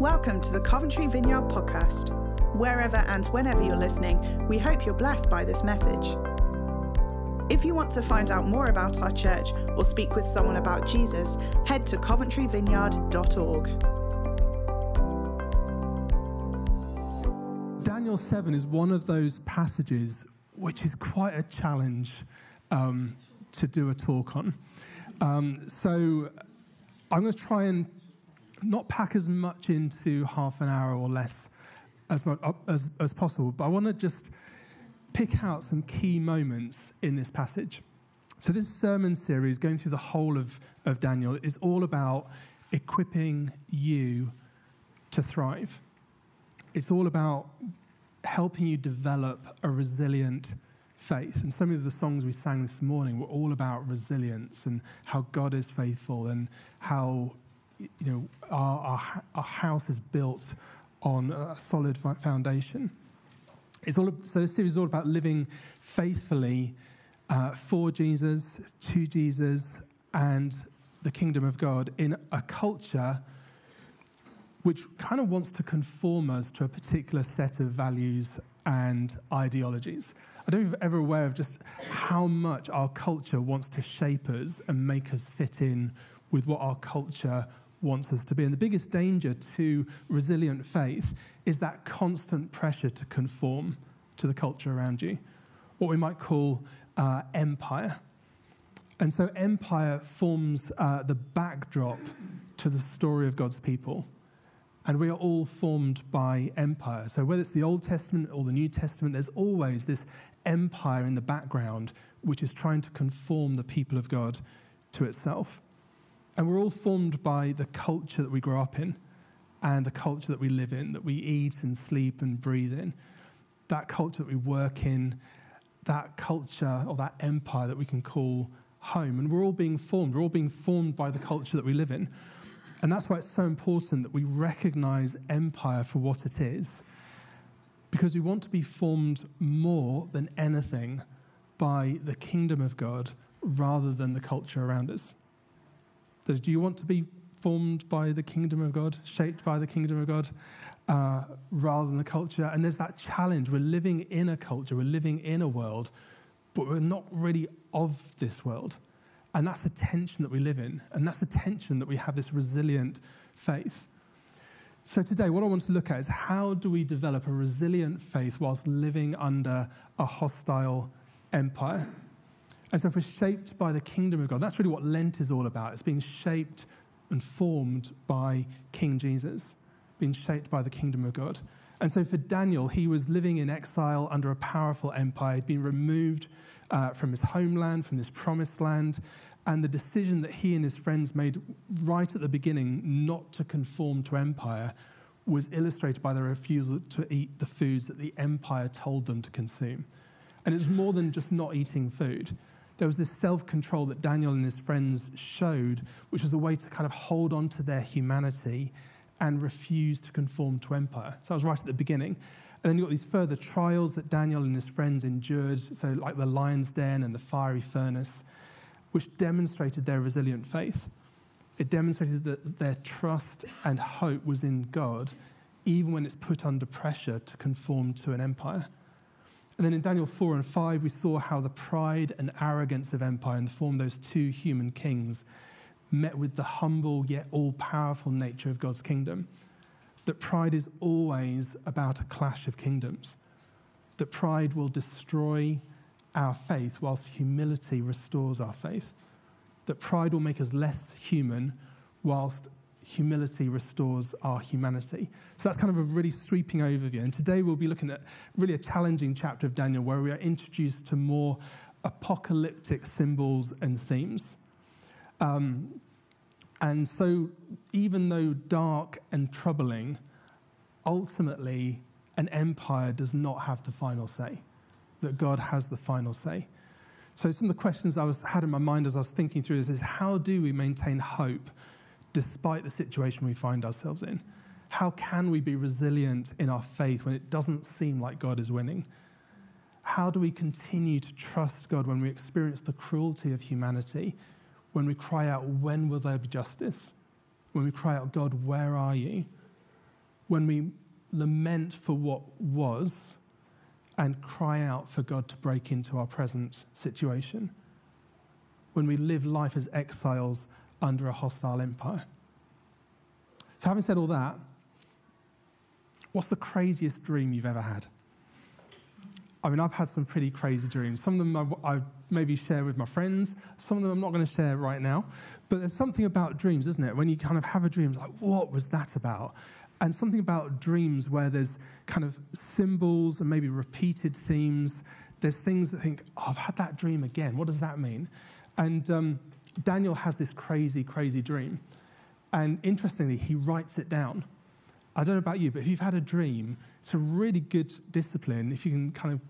Welcome to the Coventry Vineyard Podcast. Wherever and whenever you're listening, we hope you're blessed by this message. If you want to find out more about our church or speak with someone about Jesus, head to coventryvineyard.org. Daniel 7 is one of those passages which is quite a challenge um, to do a talk on. Um, so I'm going to try and not pack as much into half an hour or less as, much, as, as possible, but I want to just pick out some key moments in this passage. So, this sermon series, going through the whole of, of Daniel, is all about equipping you to thrive. It's all about helping you develop a resilient faith. And some of the songs we sang this morning were all about resilience and how God is faithful and how you know, our, our, our house is built on a solid foundation. It's all, so this series is all about living faithfully uh, for Jesus, to Jesus, and the kingdom of God in a culture which kind of wants to conform us to a particular set of values and ideologies. I don't know if you're ever aware of just how much our culture wants to shape us and make us fit in with what our culture wants us to be. And the biggest danger to resilient faith is that constant pressure to conform to the culture around you, what we might call uh, empire. And so, empire forms uh, the backdrop to the story of God's people. And we are all formed by empire. So, whether it's the Old Testament or the New Testament, there's always this empire in the background which is trying to conform the people of God to itself. And we're all formed by the culture that we grow up in and the culture that we live in, that we eat and sleep and breathe in, that culture that we work in, that culture or that empire that we can call home. And we're all being formed. We're all being formed by the culture that we live in. And that's why it's so important that we recognize empire for what it is, because we want to be formed more than anything by the kingdom of God rather than the culture around us. That do you want to be formed by the kingdom of God, shaped by the kingdom of God, uh, rather than the culture? And there's that challenge. We're living in a culture, we're living in a world, but we're not really of this world. And that's the tension that we live in. And that's the tension that we have this resilient faith. So, today, what I want to look at is how do we develop a resilient faith whilst living under a hostile empire? And so, if we're shaped by the kingdom of God, that's really what Lent is all about. It's being shaped and formed by King Jesus, being shaped by the kingdom of God. And so, for Daniel, he was living in exile under a powerful empire. He'd been removed uh, from his homeland, from this promised land. And the decision that he and his friends made right at the beginning not to conform to empire was illustrated by their refusal to eat the foods that the empire told them to consume. And it was more than just not eating food there was this self control that Daniel and his friends showed, which was a way to kind of hold on to their humanity and refuse to conform to empire. So I was right at the beginning. And then you've got these further trials that Daniel and his friends endured, so like the lion's den and the fiery furnace, which demonstrated their resilient faith. It demonstrated that their trust and hope was in God, even when it's put under pressure to conform to an empire. And then in Daniel 4 and 5, we saw how the pride and arrogance of empire in the form of those two human kings met with the humble yet all powerful nature of God's kingdom. That pride is always about a clash of kingdoms. That pride will destroy our faith whilst humility restores our faith. That pride will make us less human whilst humility restores our humanity. So that's kind of a really sweeping overview. And today we'll be looking at really a challenging chapter of Daniel where we are introduced to more apocalyptic symbols and themes. Um, and so, even though dark and troubling, ultimately, an empire does not have the final say, that God has the final say. So, some of the questions I was, had in my mind as I was thinking through this is how do we maintain hope despite the situation we find ourselves in? How can we be resilient in our faith when it doesn't seem like God is winning? How do we continue to trust God when we experience the cruelty of humanity? When we cry out, when will there be justice? When we cry out, God, where are you? when we lament for what was and cry out for God to break into our present situation. When we live life as exiles under a hostile empire. So, having said all that, what's the craziest dream you've ever had? I mean, I've had some pretty crazy dreams. Some of them I, maybe share with my friends, some of them I'm not going to share right now. But there's something about dreams, isn't it? When you kind of have a dream, it's like, what was that about? and something about dreams where there's kind of symbols and maybe repeated themes. There's things that think, oh, I've had that dream again. What does that mean? And um, Daniel has this crazy, crazy dream. And interestingly, he writes it down. I don't know about you, but if you've had a dream, it's a really good discipline if you can kind of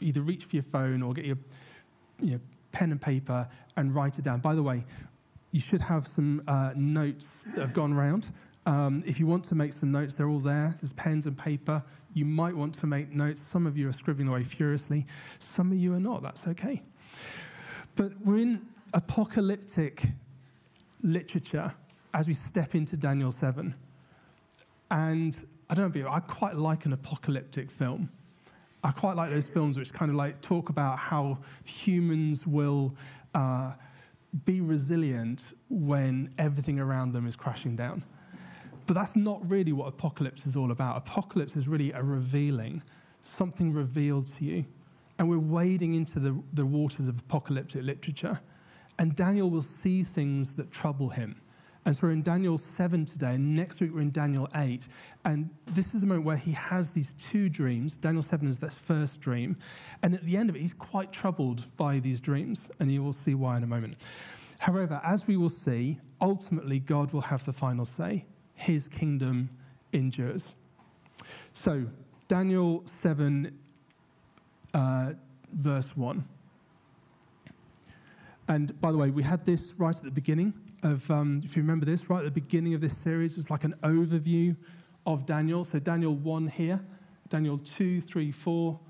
either reach for your phone or get your pen and paper and write it down. By the way, you should have some uh, notes that have gone around. Um, if you want to make some notes, they're all there. There's pens and paper. You might want to make notes. Some of you are scribbling away furiously, some of you are not. That's okay. But we're in apocalyptic literature as we step into Daniel 7. And I don't know, about you, I quite like an apocalyptic film. I quite like those films which kind of like talk about how humans will uh, be resilient when everything around them is crashing down. But that's not really what apocalypse is all about. Apocalypse is really a revealing, something revealed to you. And we're wading into the, the waters of apocalyptic literature. And Daniel will see things that trouble him. And so we're in Daniel 7 today, and next week we're in Daniel 8. And this is a moment where he has these two dreams. Daniel 7 is that first dream. And at the end of it, he's quite troubled by these dreams. And you will see why in a moment. However, as we will see, ultimately God will have the final say his kingdom endures. So, Daniel 7, uh, verse 1. And by the way, we had this right at the beginning of, um, if you remember this, right at the beginning of this series was like an overview of Daniel. So, Daniel 1 here, Daniel 2, 3, 4,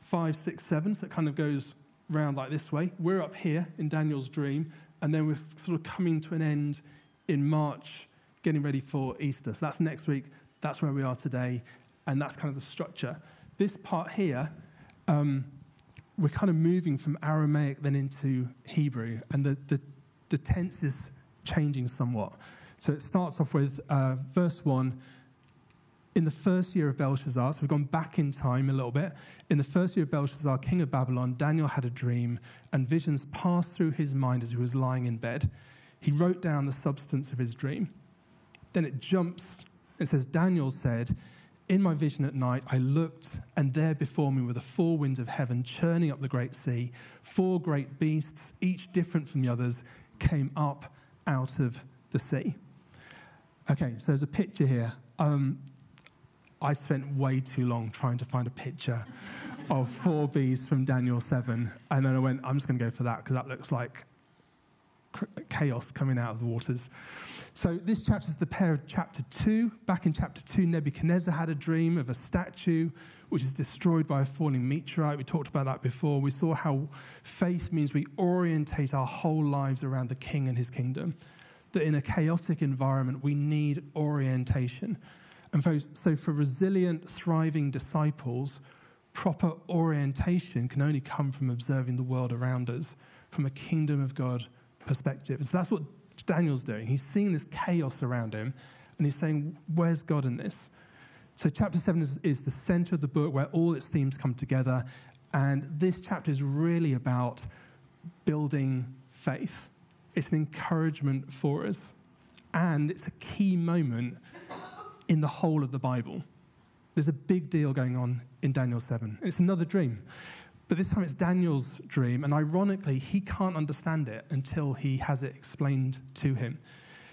5, 6, 7. So, it kind of goes round like this way. We're up here in Daniel's dream, and then we're sort of coming to an end in March getting ready for Easter. So that's next week. That's where we are today. And that's kind of the structure. This part here, um, we're kind of moving from Aramaic then into Hebrew. And the, the, the tense is changing somewhat. So it starts off with uh, verse 1. In the first year of Belshazzar, so we've gone back in time a little bit. In the first year of Belshazzar, king of Babylon, Daniel had a dream, and visions passed through his mind as he was lying in bed. He wrote down the substance of his dream. Then it jumps. It says, Daniel said, In my vision at night, I looked, and there before me were the four winds of heaven churning up the great sea. Four great beasts, each different from the others, came up out of the sea. Okay, so there's a picture here. Um, I spent way too long trying to find a picture of four beasts from Daniel 7. And then I went, I'm just going to go for that because that looks like chaos coming out of the waters. So this chapter is the pair of chapter 2. Back in chapter 2, Nebuchadnezzar had a dream of a statue which is destroyed by a falling meteorite. We talked about that before. We saw how faith means we orientate our whole lives around the king and his kingdom. That in a chaotic environment, we need orientation. And so, for resilient, thriving disciples, proper orientation can only come from observing the world around us from a kingdom of God perspective. So that's what Daniel's doing. He's seeing this chaos around him and he's saying, Where's God in this? So, chapter 7 is, is the center of the book where all its themes come together. And this chapter is really about building faith. It's an encouragement for us. And it's a key moment in the whole of the Bible. There's a big deal going on in Daniel 7. It's another dream. But this time it's Daniel's dream, and ironically, he can't understand it until he has it explained to him.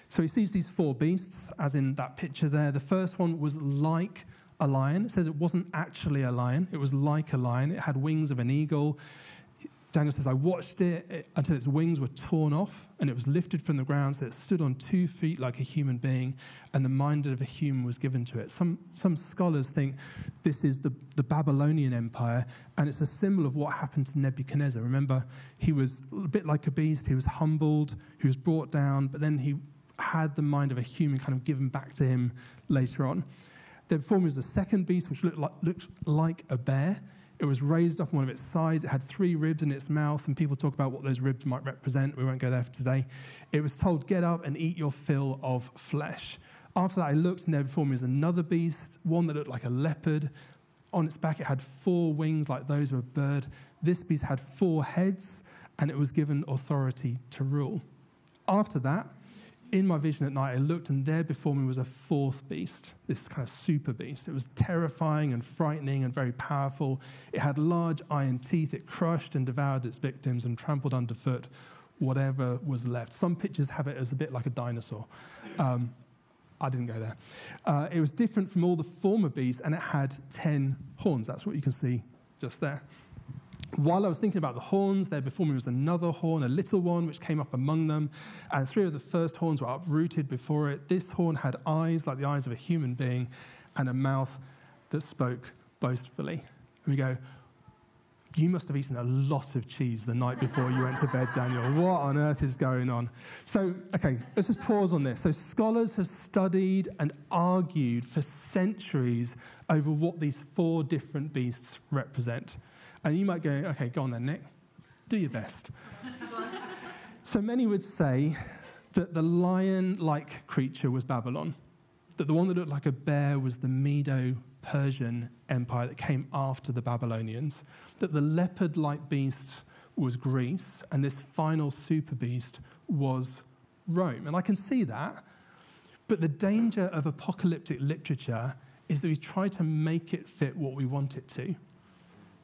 So he sees these four beasts, as in that picture there. The first one was like a lion. It says it wasn't actually a lion, it was like a lion. It had wings of an eagle. Daniel says, I watched it until its wings were torn off and it was lifted from the ground so it stood on two feet like a human being and the mind of a human was given to it. Some, some scholars think this is the, the Babylonian Empire and it's a symbol of what happened to Nebuchadnezzar. Remember, he was a bit like a beast, he was humbled, he was brought down, but then he had the mind of a human kind of given back to him later on. Then before me was a second beast, which looked like, looked like a bear. It was raised up on one of its sides. It had three ribs in its mouth, and people talk about what those ribs might represent. We won't go there for today. It was told, Get up and eat your fill of flesh. After that, I looked, and there before me was another beast, one that looked like a leopard. On its back, it had four wings like those of a bird. This beast had four heads, and it was given authority to rule. After that, in my vision at night, I looked, and there before me was a fourth beast, this kind of super beast. It was terrifying and frightening and very powerful. It had large iron teeth. It crushed and devoured its victims and trampled underfoot whatever was left. Some pictures have it as a bit like a dinosaur. Um, I didn't go there. Uh, it was different from all the former beasts, and it had 10 horns. That's what you can see just there. While I was thinking about the horns, there before me was another horn, a little one, which came up among them, and three of the first horns were uprooted before it. This horn had eyes like the eyes of a human being, and a mouth that spoke boastfully. And we go, You must have eaten a lot of cheese the night before you went to bed, Daniel. What on earth is going on? So, okay, let's just pause on this. So, scholars have studied and argued for centuries over what these four different beasts represent. And you might go, okay, go on then, Nick. Do your best. so many would say that the lion like creature was Babylon, that the one that looked like a bear was the Medo Persian Empire that came after the Babylonians, that the leopard like beast was Greece, and this final super beast was Rome. And I can see that. But the danger of apocalyptic literature is that we try to make it fit what we want it to.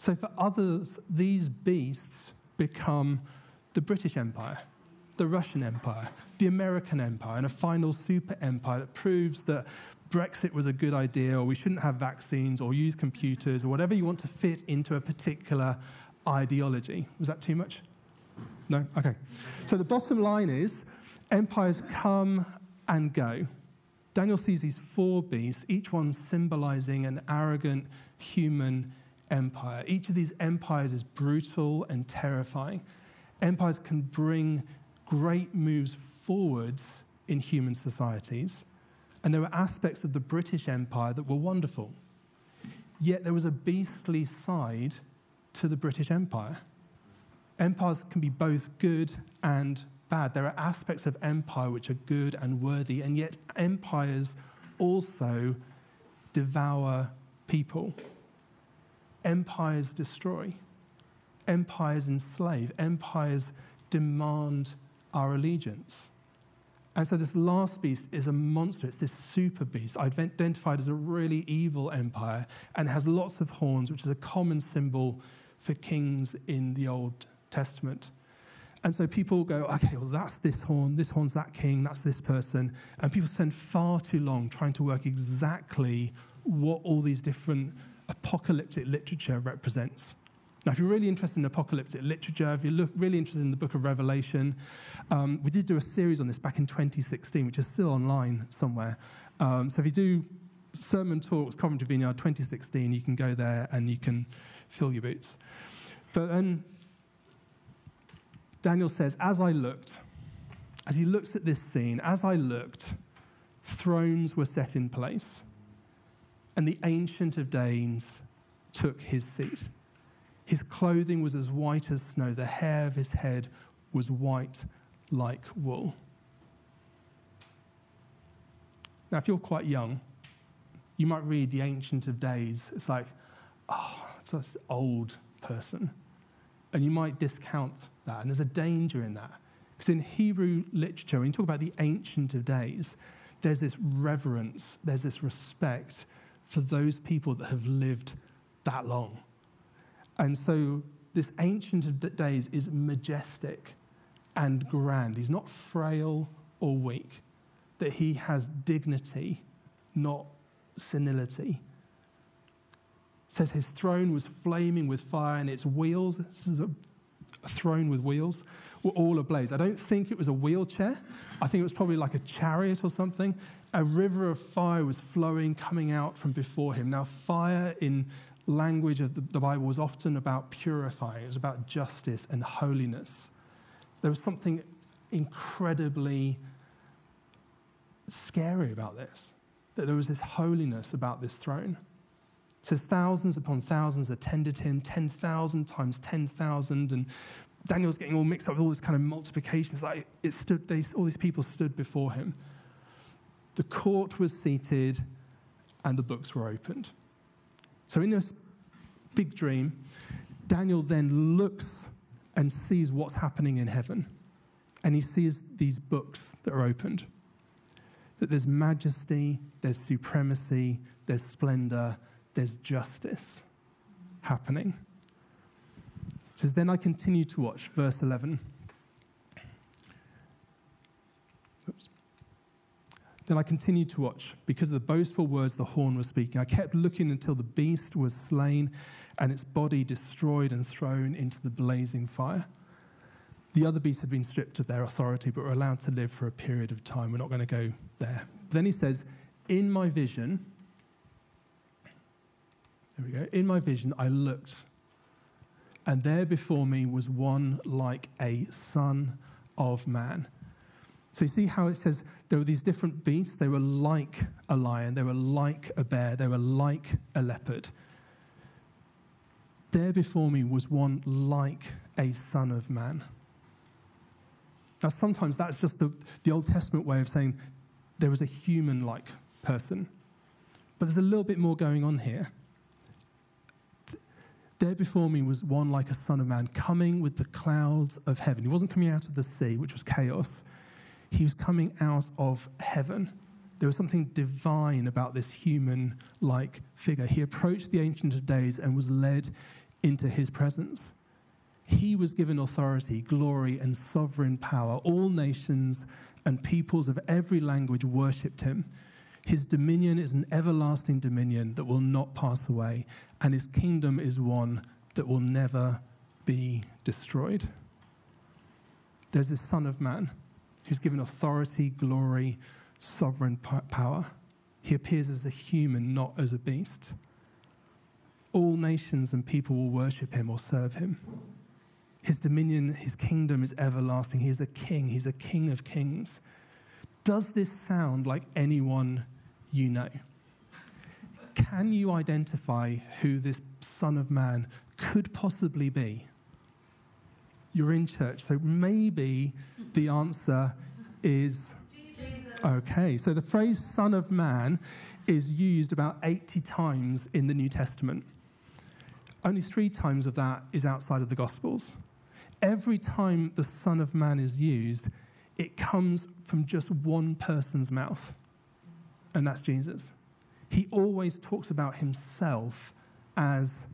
So for others, these beasts become the British Empire, the Russian Empire, the American Empire, and a final super empire that proves that Brexit was a good idea, or we shouldn't have vaccines, or use computers, or whatever you want to fit into a particular ideology. Was that too much? No? Okay. So the bottom line is empires come and go. Daniel sees these four beasts, each one symbolizing an arrogant human empire. Each of these empires is brutal and terrifying. Empires can bring great moves forwards in human societies. And there were aspects of the British Empire that were wonderful. Yet there was a beastly side to the British Empire. Empires can be both good and bad. There are aspects of empire which are good and worthy, and yet empires also devour people. Empires destroy, empires enslave, empires demand our allegiance. And so, this last beast is a monster. It's this super beast, identified as a really evil empire, and has lots of horns, which is a common symbol for kings in the Old Testament. And so people go, okay, well, that's this horn, this horn's that king, that's this person. And people spend far too long trying to work exactly what all these different apocalyptic literature represents. Now, if you're really interested in apocalyptic literature, if you're really interested in the book of Revelation, um, we did do a series on this back in 2016, which is still online somewhere. Um, so if you do sermon talks, Coventry Vineyard 2016, you can go there and you can fill your boots. But then Daniel says, As I looked, as he looks at this scene, as I looked, thrones were set in place and the Ancient of Days took his seat. His clothing was as white as snow, the hair of his head was white like wool. Now, if you're quite young, you might read the Ancient of Days. It's like, ah, oh, it's this old person. And you might discount that. And there's a danger in that. Because in Hebrew literature, when you talk about the Ancient of Days, there's this reverence, there's this respect, for those people that have lived that long. And so this Ancient of Days is majestic and grand. He's not frail or weak, that he has dignity, not senility. It says his throne was flaming with fire and its wheels, this is a, a throne with wheels, were all ablaze. I don't think it was a wheelchair. I think it was probably like a chariot or something a river of fire was flowing, coming out from before him. Now, fire in language of the, Bible was often about purifying, it was about justice and holiness. There was something incredibly scary about this. that there was this holiness about this throne. It says thousands upon thousands attended him, 10,000 times 10,000. And Daniel's getting all mixed up with all this kind of multiplication. It's like it stood, they, all these people stood before him. The court was seated and the books were opened. So, in this big dream, Daniel then looks and sees what's happening in heaven. And he sees these books that are opened. That there's majesty, there's supremacy, there's splendor, there's justice happening. It says, Then I continue to watch, verse 11. Then I continued to watch because of the boastful words the horn was speaking. I kept looking until the beast was slain and its body destroyed and thrown into the blazing fire. The other beasts had been stripped of their authority but were allowed to live for a period of time. We're not going to go there. But then he says, In my vision, there we go. In my vision, I looked, and there before me was one like a son of man. So you see how it says there were these different beasts. They were like a lion, they were like a bear, they were like a leopard. There before me was one like a son of man. Now, sometimes that's just the, the Old Testament way of saying there was a human like person. But there's a little bit more going on here. There before me was one like a son of man coming with the clouds of heaven. He wasn't coming out of the sea, which was chaos, he was coming out of heaven. There was something divine about this human like figure. He approached the Ancient of Days and was led into his presence. He was given authority, glory, and sovereign power. All nations and peoples of every language worshipped him. His dominion is an everlasting dominion that will not pass away, and his kingdom is one that will never be destroyed. There's this Son of Man who's given authority, glory, sovereign power. He appears as a human, not as a beast all nations and people will worship him or serve him. His dominion, his kingdom is everlasting. He is a king, he's a king of kings. Does this sound like anyone you know? Can you identify who this Son of Man could possibly be? You're in church, so maybe the answer is Jesus. okay. So the phrase Son of Man is used about 80 times in the New Testament. Only three times of that is outside of the Gospels. Every time the Son of Man is used, it comes from just one person's mouth, and that's Jesus. He always talks about himself as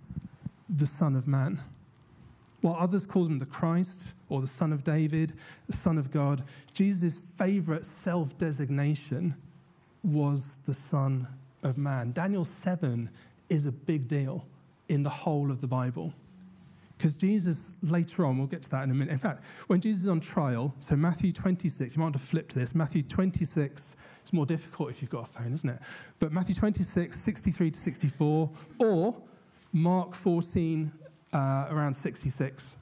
the Son of Man. While others call him the Christ or the Son of David, the Son of God, Jesus' favorite self designation was the Son of Man. Daniel 7 is a big deal in the whole of the Bible. Because Jesus, later on, we'll get to that in a minute. In fact, when Jesus is on trial, so Matthew 26, you might want to flip to this. Matthew 26, it's more difficult if you've got a phone, isn't it? But Matthew 26, 63 to 64, or Mark 14, uh, around 66.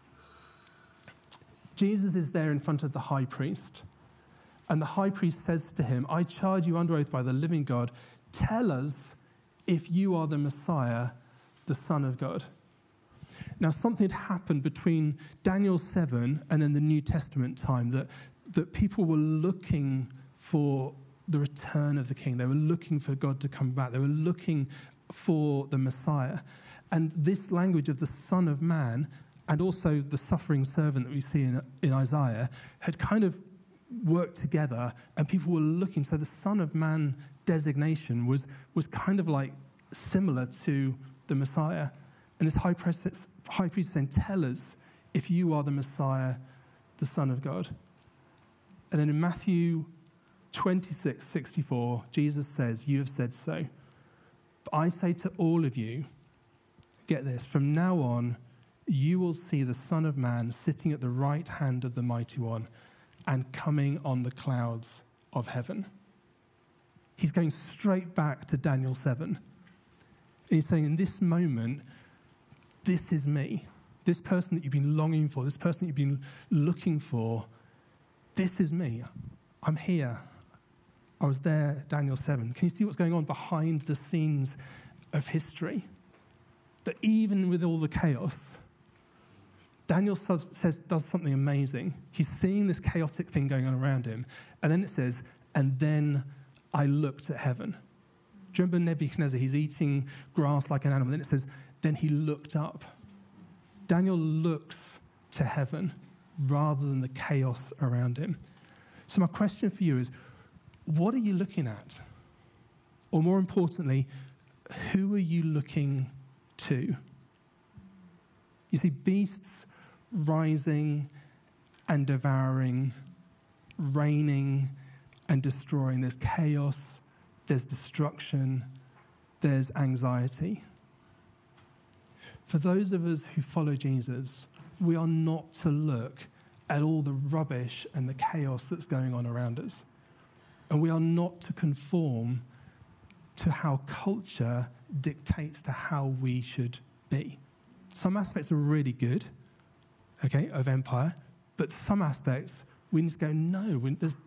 Jesus is there in front of the high priest. And the high priest says to him, I charge you under oath by the living God, tell us if you are the Messiah, the Son of God. Now, something had happened between Daniel 7 and then the New Testament time that, that people were looking for the return of the king. They were looking for God to come back. They were looking for the Messiah. And this language of the Son of Man and also the suffering servant that we see in, in Isaiah had kind of worked together, and people were looking. So the Son of Man designation was, was kind of like similar to the Messiah. And this high priest, high priest saying, Tell us if you are the Messiah, the Son of God. And then in Matthew 26, 64, Jesus says, You have said so. But I say to all of you, get this, from now on, you will see the Son of Man sitting at the right hand of the Mighty One and coming on the clouds of heaven. He's going straight back to Daniel 7 he's saying, in this moment, this is me. This person that you've been longing for, this person that you've been looking for, this is me. I'm here. I was there, Daniel 7. Can you see what's going on behind the scenes of history? That even with all the chaos, Daniel says, does something amazing. He's seeing this chaotic thing going on around him. And then it says, and then I looked at heaven. Do you remember Nebuchadnezzar? He's eating grass like an animal. Then it says, then he looked up. Daniel looks to heaven rather than the chaos around him. So, my question for you is what are you looking at? Or more importantly, who are you looking to? You see, beasts rising and devouring, reigning and destroying. There's chaos, there's destruction, there's anxiety. For those of us who follow Jesus, we are not to look at all the rubbish and the chaos that's going on around us. And we are not to conform to how culture dictates to how we should be. Some aspects are really good, okay, of empire, but some aspects we need to go, no, there's,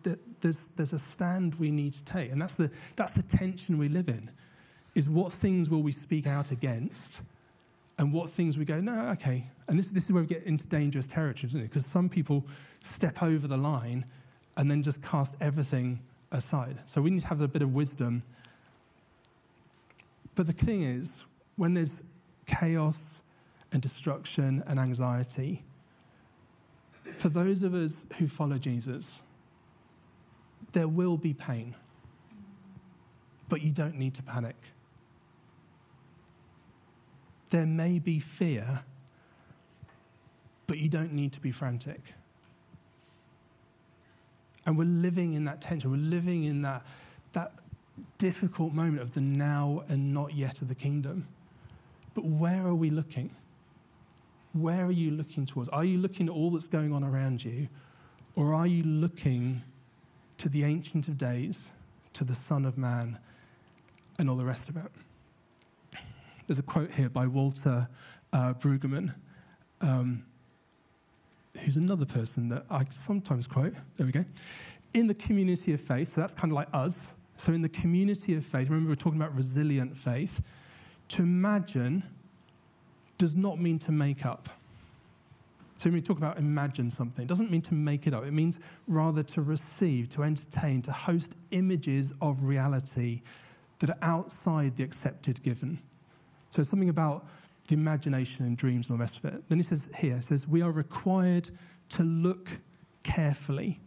there's, there's a stand we need to take. And that's the, that's the tension we live in, is what things will we speak out against and what things we go, no, okay. And this, this is where we get into dangerous territory, isn't it? Because some people step over the line and then just cast everything aside. So we need to have a bit of wisdom. But the thing is, when there's chaos and destruction and anxiety, for those of us who follow Jesus, there will be pain, but you don't need to panic. There may be fear, but you don't need to be frantic. And we're living in that tension. We're living in that, that difficult moment of the now and not yet of the kingdom. But where are we looking? Where are you looking towards? Are you looking at all that's going on around you? Or are you looking to the Ancient of Days, to the Son of Man, and all the rest of it? There's a quote here by Walter uh, Brueggemann, um, who's another person that I sometimes quote. There we go. In the community of faith, so that's kind of like us. So, in the community of faith, remember we're talking about resilient faith. To imagine does not mean to make up. So when we talk about imagine something, it doesn't mean to make it up. It means rather to receive, to entertain, to host images of reality that are outside the accepted given. So it's something about the imagination and dreams and all the rest of it. Then he says here, he says, we are required to look carefully.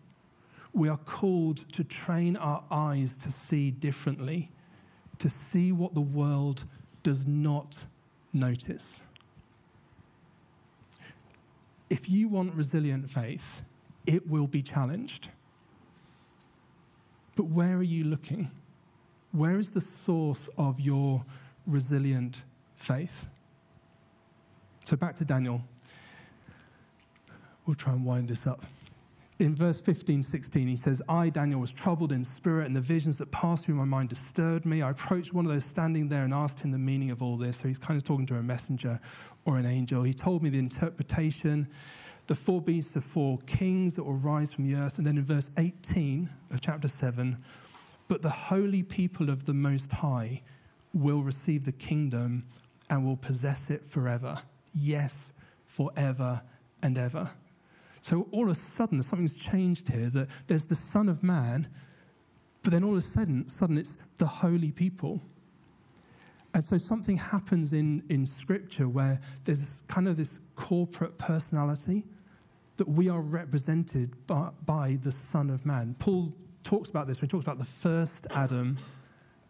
We are called to train our eyes to see differently, to see what the world does not notice if you want resilient faith, it will be challenged. But where are you looking? Where is the source of your resilient faith? So back to Daniel. We'll try and wind this up. In verse 15, 16, he says, I, Daniel, was troubled in spirit, and the visions that passed through my mind disturbed me. I approached one of those standing there and asked him the meaning of all this. So he's kind of talking to a messenger or an angel. He told me the interpretation. The four beasts are four kings that will rise from the earth. And then in verse 18 of chapter 7, but the holy people of the Most High will receive the kingdom and will possess it forever. Yes, forever and ever. So all of a sudden, something's changed here that there's the Son of Man, but then all of a sudden, sudden it's the holy people. And so something happens in, in Scripture where there's kind of this corporate personality that we are represented by, by the Son of Man. Paul talks about this when he talks about the first Adam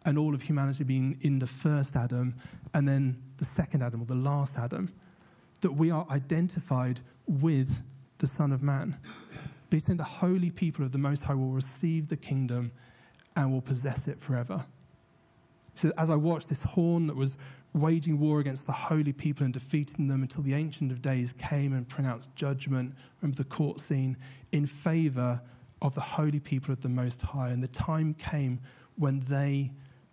and all of humanity being in the first Adam and then the second Adam or the last Adam, that we are identified with the Son of Man. But he's saying the holy people of the Most High will receive the kingdom and will possess it forever. So as I watched this horn that was waging war against the holy people and defeating them until the Ancient of Days came and pronounced judgment, remember the court scene, in favor of the holy people of the Most High. And the time came when they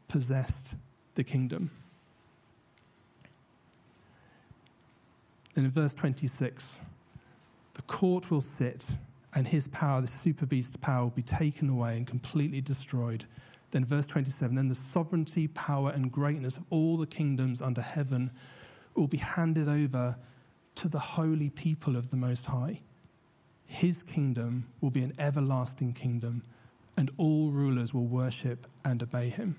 possessed the kingdom. And in verse 26, the court will sit and his power, the super beast's power, will be taken away and completely destroyed. Then, verse 27 then the sovereignty, power, and greatness of all the kingdoms under heaven will be handed over to the holy people of the Most High. His kingdom will be an everlasting kingdom, and all rulers will worship and obey him.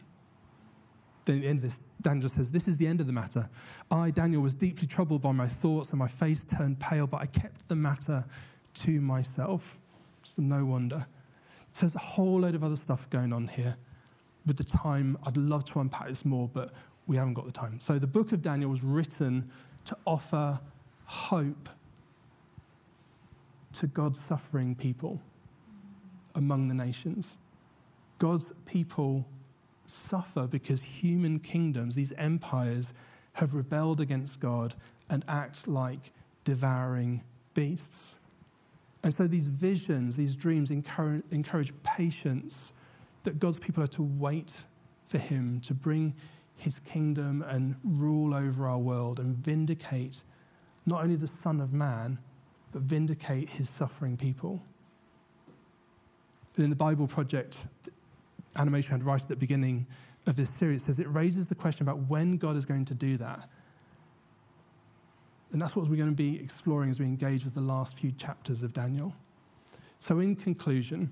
Then the end of this, Daniel says, This is the end of the matter. I, Daniel, was deeply troubled by my thoughts, and my face turned pale, but I kept the matter to myself. It's no wonder. So there's a whole load of other stuff going on here. With the time, I'd love to unpack this more, but we haven't got the time. So the book of Daniel was written to offer hope to God's suffering people among the nations. God's people suffer because human kingdoms, these empires, have rebelled against God and act like devouring beasts. And so these visions, these dreams encourage, encourage patience that God's people are to wait for Him to bring His kingdom and rule over our world and vindicate not only the Son of Man, but vindicate His suffering people. And in the Bible Project, animation had right at the beginning of this series, says it raises the question about when God is going to do that. And that's what we're going to be exploring as we engage with the last few chapters of Daniel. So, in conclusion,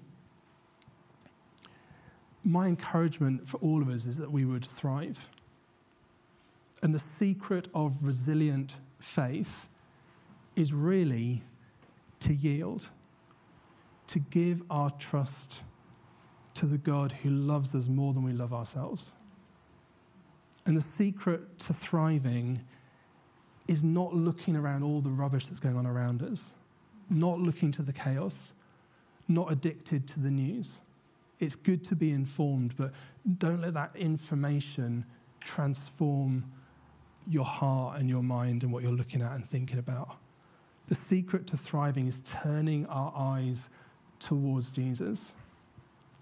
my encouragement for all of us is that we would thrive. And the secret of resilient faith is really to yield, to give our trust to the God who loves us more than we love ourselves. And the secret to thriving is not looking around all the rubbish that's going on around us, not looking to the chaos, not addicted to the news. It's good to be informed, but don't let that information transform your heart and your mind and what you're looking at and thinking about. The secret to thriving is turning our eyes towards Jesus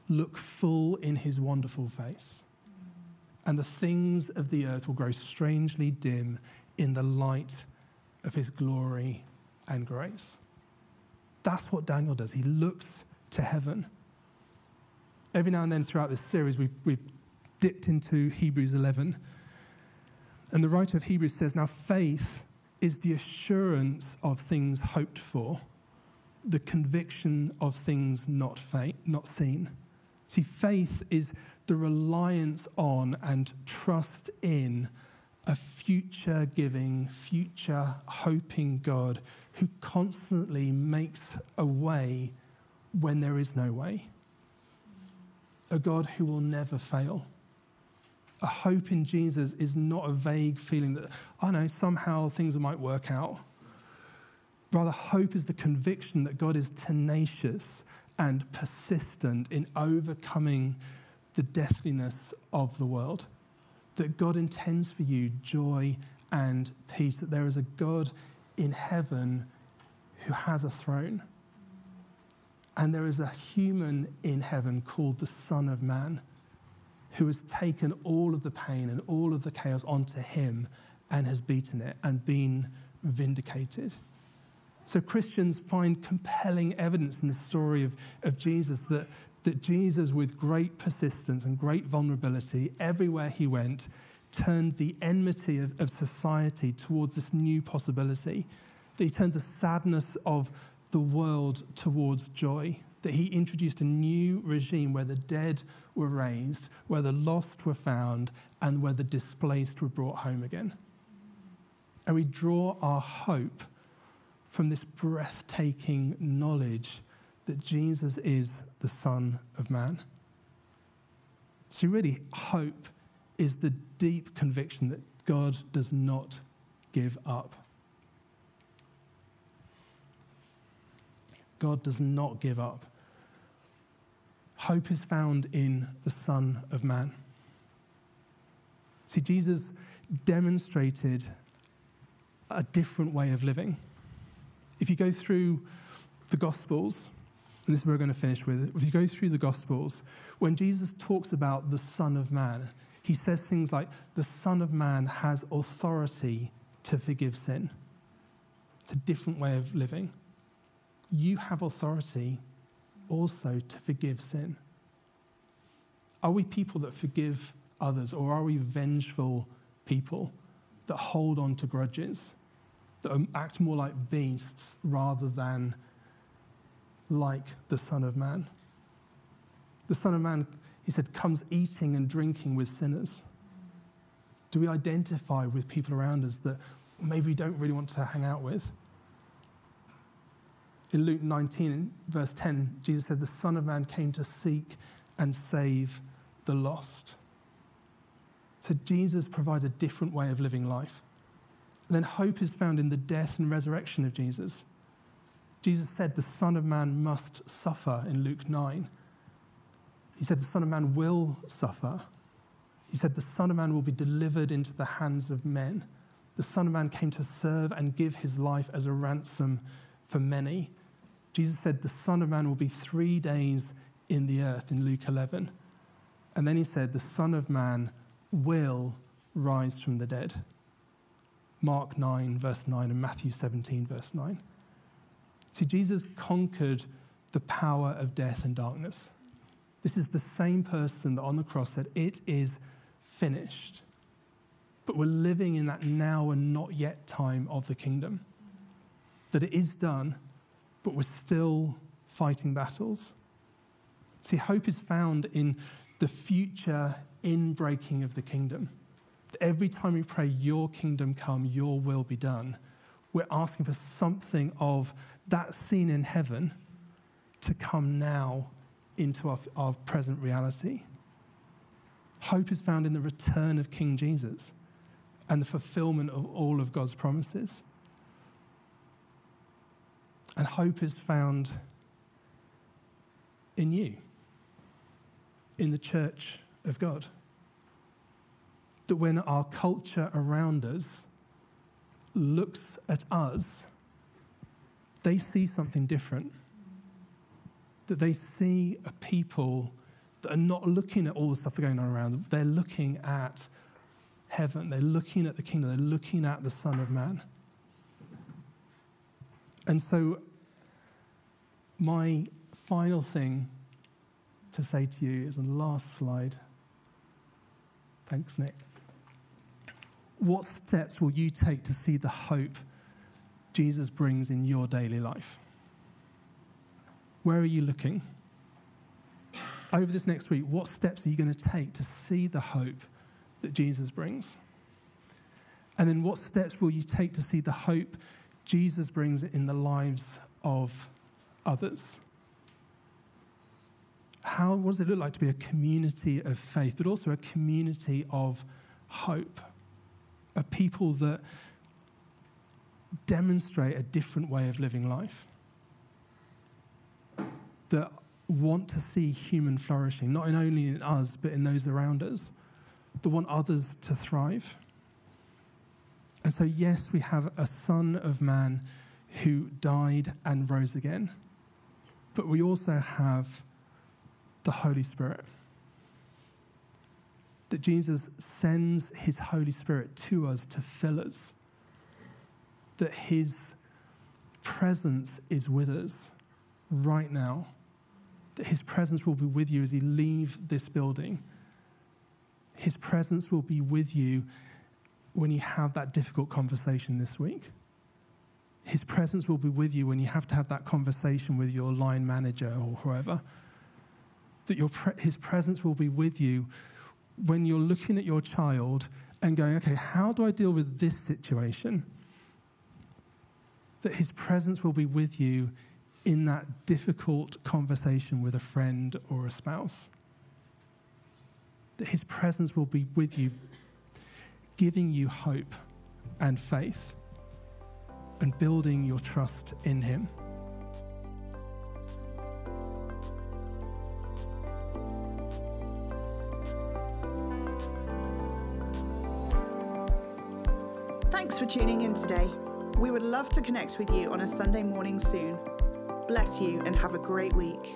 look full in his wonderful face. And the things of the earth will grow strangely dim in the light of his glory and grace. That's what Daniel does. He looks to heaven. Every now and then throughout this series, we've, we've dipped into Hebrews 11. And the writer of Hebrews says, Now faith is the assurance of things hoped for, the conviction of things not, fa- not seen. See, faith is the reliance on and trust in a future giving, future hoping God who constantly makes a way when there is no way. A God who will never fail. A hope in Jesus is not a vague feeling that, I know, somehow things might work out. Rather, hope is the conviction that God is tenacious and persistent in overcoming the deathliness of the world. That God intends for you joy and peace, that there is a God in heaven who has a throne. And there is a human in heaven called the Son of Man who has taken all of the pain and all of the chaos onto him and has beaten it and been vindicated. So Christians find compelling evidence in the story of, of Jesus that, that Jesus, with great persistence and great vulnerability, everywhere he went, turned the enmity of, of society towards this new possibility. That he turned the sadness of the world towards joy. That he introduced a new regime where the dead were raised, where the lost were found, and where the displaced were brought home again. And we draw our hope from this breathtaking knowledge that Jesus is the Son of Man. So, really, hope is the deep conviction that God does not give up. God does not give up. Hope is found in the Son of Man. See, Jesus demonstrated a different way of living if you go through the Gospels, and this is where we're going to finish with, if you go through the Gospels, when Jesus talks about the Son of Man, he says things like, the Son of Man has authority to forgive sin. It's a different way of living. You have authority also to forgive sin. Are we people that forgive others, or are we vengeful people that hold on to grudges, that um, act more like beasts rather than like the Son of Man? The Son of Man, he said, comes eating and drinking with sinners. Do we identify with people around us that maybe we don't really want to hang out with? In Luke 19, verse 10, Jesus said, The Son of Man came to seek and save the lost. So Jesus provides a different way of living life. And then hope is found in the death and resurrection of Jesus. Jesus said the Son of Man must suffer in Luke 9. He said the Son of Man will suffer. He said the Son of Man will be delivered into the hands of men. The Son of Man came to serve and give his life as a ransom for many. Jesus said the Son of Man will be three days in the earth in Luke 11. And then he said, The Son of Man will rise from the dead. Mark 9, verse 9, and Matthew 17, verse 9. See, Jesus conquered the power of death and darkness. This is the same person that on the cross said, It is finished. But we're living in that now and not yet time of the kingdom. That it is done, but we're still fighting battles. See, hope is found in the future inbreaking of the kingdom. Every time we pray, Your kingdom come, Your will be done, we're asking for something of that scene in heaven to come now into our, our present reality. Hope is found in the return of King Jesus and the fulfillment of all of God's promises. And hope is found in you in the church of God. That when our culture around us looks at us, they see something different. That they see a people that are not looking at all the stuff that's going on around them. They're looking at heaven. They're looking at the kingdom. They're looking at the Son of Man. And so, my final thing to say to you is on the last slide. Thanks, Nick. What steps will you take to see the hope Jesus brings in your daily life? Where are you looking? Over this next week, what steps are you going to take to see the hope that Jesus brings? And then what steps will you take to see the hope Jesus brings in the lives of others? how, what does it look like to be a community of faith, but also a community of hope? A people that demonstrate a different way of living life, that want to see human flourishing, not only in us, but in those around us, that want others to thrive. And so, yes, we have a Son of Man who died and rose again, but we also have the Holy Spirit. That Jesus sends his Holy Spirit to us to fill us. That his presence is with us right now. That his presence will be with you as you leave this building. His presence will be with you when you have that difficult conversation this week. His presence will be with you when you have to have that conversation with your line manager or whoever that your pre- his presence will be with you when you're looking at your child and going, okay, how do I deal with this situation? That his presence will be with you in that difficult conversation with a friend or a spouse. That his presence will be with you, giving you hope and faith and building your trust in him. Thanks for tuning in today. We would love to connect with you on a Sunday morning soon. Bless you and have a great week.